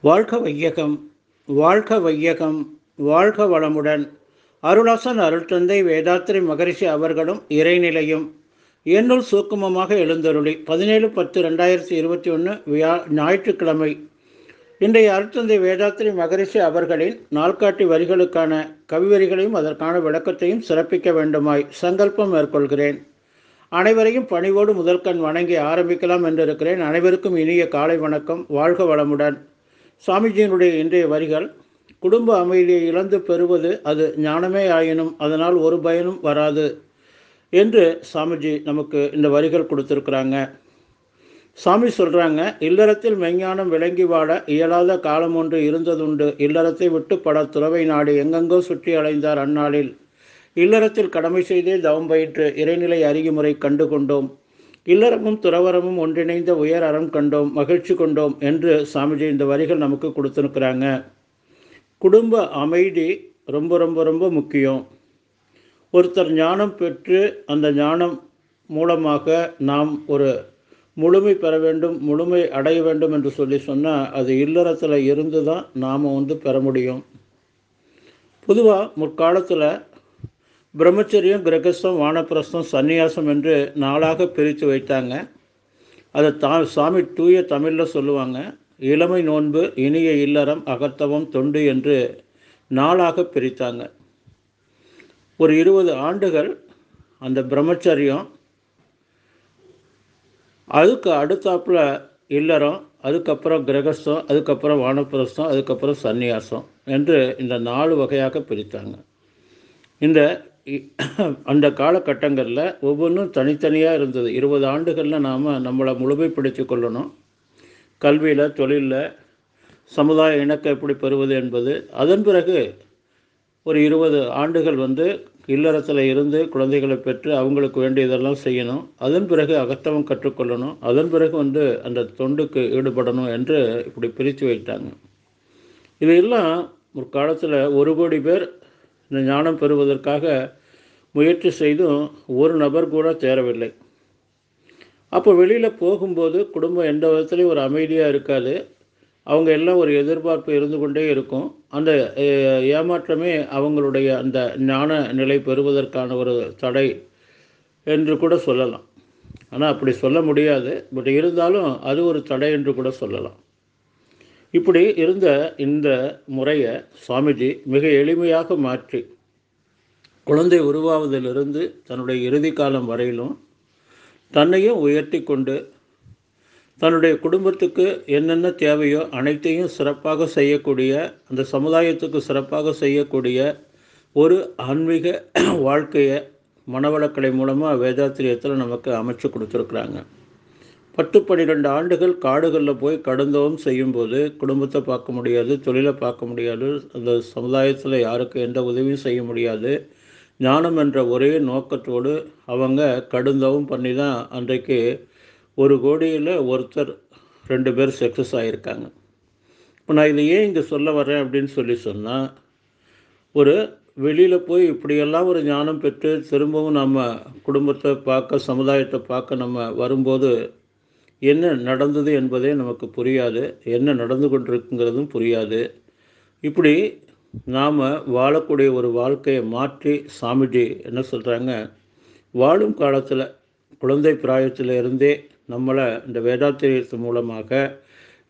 வாழ்க வையகம் வாழ்க வையகம் வாழ்க வளமுடன். அருளாசன் அருள்தந்தை வேதாத்திரி மகரிஷி அவர்களும் இறைநிலையும். என்னுள் சூக்குமமாக எழுந்தருளி. பதினேழு பத்து ரெண்டாயிரத்தி இருபத்தி ஒன்று வியா ஞாயிற்றுக்கிழமை. இன்றைய அருட்தந்தை வேதாத்திரி மகரிஷி அவர்களின் நாள்காட்டி வரிகளுக்கான கவிவரிகளையும் அதற்கான விளக்கத்தையும் சிறப்பிக்க வேண்டுமாய் சங்கல்பம் மேற்கொள்கிறேன். அனைவரையும் பணிவோடு முதல்கண் வணங்கி ஆரம்பிக்கலாம் என்றிருக்கிறேன். அனைவருக்கும் இனிய காலை வணக்கம். வாழ்க வளமுடன். சாமிஜியினுடைய இன்றைய வரிகள் குடும்ப அமைதியை இழந்து பெறுவது அது ஞானமே ஆயினும் அதனால் ஒரு பயனும் வராது என்று சாமிஜி நமக்கு இந்த வரிகள் கொடுத்துருக்குறாங்க. சாமி சொல்கிறாங்க இல்லறத்தில் மெஞ்ஞானம் விளங்கி வாட இயலாத காலம் ஒன்று இருந்ததுண்டு. இல்லறத்தை விட்டு பட துறவை நாடு எங்கெங்கோ சுற்றி அலைந்தார் அந்நாளில். இல்லறத்தில் கடமை செய்தே தவம் பயிற்று இறைநிலை அறிகுமுறை கண்டு கொண்டோம். இல்லறமும் துறவரமும் ஒன்றிணைந்த உயர் அறம் கண்டோம் மகிழ்ச்சி கொண்டோம் என்று சாமிஜி இந்த வரிகள் நமக்கு கொடுத்துருக்குறாங்க. குடும்ப அமைதி ரொம்ப ரொம்ப ரொம்ப முக்கியம். ஒருத்தர் ஞானம் பெற்று அந்த ஞானம் மூலமாக நாம் ஒரு முழுமை பெற வேண்டும் முழுமை அடைய வேண்டும் என்று சொல்லி சொன்னால் அது இல்லறத்தில் இருந்து தான் நாம் வந்து பெற முடியும். பொதுவாக முற்காலத்தில் பிரம்மச்சரியம் கிரகஸ்தம் வானப்பிரஸ்தம் சந்நியாசம் என்று நாளாக பிரித்து வைத்தாங்க. அதை தா சாமி தூய தமிழில் சொல்லுவாங்க. இளமை நோன்பு இனிய இல்லறம் அகத்தவம் தொண்டு என்று நாளாக பிரித்தாங்க. ஒரு இருபது ஆண்டுகள் அந்த பிரம்மச்சரியம். அதுக்கு அடுத்தாப்புல இல்லறம் அதுக்கப்புறம் கிரகஸ்தம் அதுக்கப்புறம் வானப்பிரஸ்தம் அதுக்கப்புறம் சந்நியாசம் என்று இந்த நாலு வகையாக பிரித்தாங்க. இந்த அந்த காலகட்டங்களில் ஒவ்வொன்றும் தனித்தனியாக இருந்தது. இருபது ஆண்டுகளில் நாம் நம்மளை முழுமைப்படுத்தி கொள்ளணும். கல்வியில் தொழிலில் சமுதாய இணக்கம் எப்படி பெறுவது என்பது. அதன் பிறகு ஒரு இருபது ஆண்டுகள் வந்து இல்லறத்தில் இருந்து குழந்தைகளை பெற்று அவங்களுக்கு வேண்டியதெல்லாம் செய்யணும். அதன் பிறகு அகத்தவம் கற்றுக்கொள்ளணும் அதன் பிறகு வந்து அந்த தொண்டுக்கு ஈடுபடணும் என்று இப்படி பிரித்து வைத்தாங்க. இதையெல்லாம் ஒரு காலத்தில் ஒரு கோடி பேர் இந்த ஞானம் பெறுவதற்காக முயற்சி செய்தும் ஒரு நபர் கூட தேரவில்லை அப்போ வெளியில் போகும்போது குடும்பம் எந்த விதத்துலேயும் ஒரு அமைதியாக இருக்காது. அவங்க எல்லாம் ஒரு எதிர்பார்ப்பு இருந்து கொண்டே இருக்கும். அந்த ஏமாற்றமே அவங்களுடைய அந்த ஞான நிலை பெறுவதற்கான ஒரு தடை என்று கூட சொல்லலாம். ஆனால் அப்படி சொல்ல முடியாது. பட் இருந்தாலும் அது ஒரு தடை என்று கூட சொல்லலாம். இப்படி இருந்த இந்த முறையை சுவாமிஜி மிக எளிமையாக மாற்றி குழந்தை உருவாவதிலிருந்து தன்னுடைய இறுதி காலம் வரையிலும் தன்னையும் உயர்த்தி கொண்டு தன்னுடைய குடும்பத்துக்கு என்னென்ன தேவையோ அனைத்தையும் சிறப்பாக செய்யக்கூடிய அந்த சமுதாயத்துக்கு சிறப்பாக செய்யக்கூடிய ஒரு ஆன்மீக வாழ்க்கையை மனவளக்கலை மூலமாக வேதாத்திரியத்தில் நமக்கு அமைச்சு கொடுத்துருக்குறாங்க. பத்து பன்னிரெண்டு ஆண்டுகள் காடுகளில் போய் கடந்தவும் செய்யும்போது குடும்பத்தை பார்க்க முடியாது தொழிலை பார்க்க முடியாது அந்த சமுதாயத்தில் யாருக்கும் எந்த உதவியும் செய்ய முடியாது. ஞானம் என்ற ஒரே நோக்கத்தோடு அவங்க கடுந்தவும் பண்ணி தான் அன்றைக்கு ஒரு கோடியில் ஒருத்தர் ரெண்டு பேர் சக்ஸஸ் ஆகியிருக்காங்க இப்போ நான் இதை ஏன் இங்கே சொல்ல வரேன் அப்படின்னு சொல்லி சொன்னால் ஒரு வெளியில் போய் இப்படியெல்லாம் ஒரு ஞானம் பெற்று திரும்பவும் நம்ம குடும்பத்தை பார்க்க சமுதாயத்தை பார்க்க நம்ம வரும்போது என்ன நடந்தது என்பதே நமக்கு புரியாது. என்ன நடந்து கொண்டிருக்குங்கிறதும் புரியாது. இப்படி நாம் வாழக்கூடிய ஒரு வாழ்க்கையை மாற்றி சாமிஜி என்ன சொல்கிறாங்க வாழும் காலத்தில் குழந்தை பிராயத்தில் இருந்தே நம்மளை இந்த வேதாத்திரியத்து மூலமாக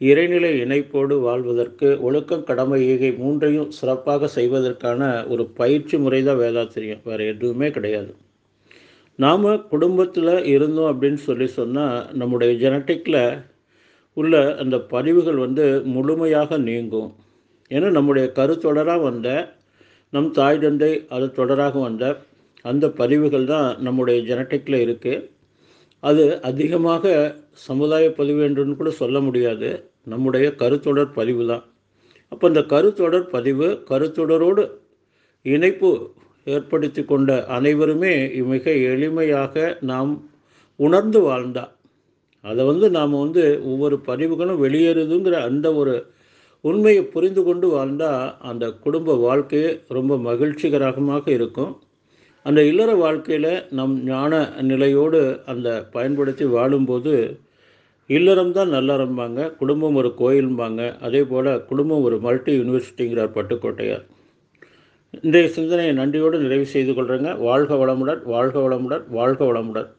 இறைநிலை இணைப்போடு வாழ்வதற்கு ஒழுக்கம் கடமை ஈகை மூன்றையும் சிறப்பாக செய்வதற்கான ஒரு பயிற்சி முறை தான் வேதாத்திரியம். வேறு எதுவுமே கிடையாது. நாம் குடும்பத்தில் இருந்தோம் அப்படின்னு சொல்லி சொன்னால் நம்முடைய ஜெனட்டிக்கில் உள்ள அந்த பதிவுகள் வந்து முழுமையாக நீங்கும். ஏன்னா நம்முடைய கருத்தொடராக வந்த நம் தாய் தந்தை அது தொடராக வந்த அந்த பதிவுகள் தான் நம்முடைய ஜெனட்டிக்கில் இருக்குது அது அதிகமாக சமுதாய பதிவு என்றுன்னு கூட சொல்ல முடியாது. நம்முடைய கருத்தொடர் பதிவு தான். அப்போ இந்த கருத்தொடர் பதிவு கருத்தொடரோடு இணைப்பு ஏற்படுத்தி கொண்ட அனைவருமே மிக எளிமையாக நாம் உணர்ந்து வாழ்ந்தா. அதை வந்து நாம் வந்து ஒவ்வொரு பதிவுகளும் வெளியேறுதுங்கிற அந்த ஒரு உண்மையை புரிந்து கொண்டு வாழ்ந்தால் அந்த குடும்ப வாழ்க்கையே ரொம்ப மகிழ்ச்சிகரமாக இருக்கும். அந்த இல்லற வாழ்க்கையில் நம் ஞான நிலையோடு அந்த பயன்படுத்தி வாழும்போது இல்லறம் தான் நல்லறம்பாங்க குடும்பம் ஒரு கோயில்பாங்க அதே போல் குடும்பம் ஒரு மல்டி யூனிவர்சிட்டிங்கிறார் பட்டுக்கோட்டையார். இன்றைய சிந்தனையை நன்றியோடு நிறைவு செய்து கொள்கிறேங்க வாழ்க வளமுடன் வாழ்க வளமுடன் வாழ்க வளமுடன்.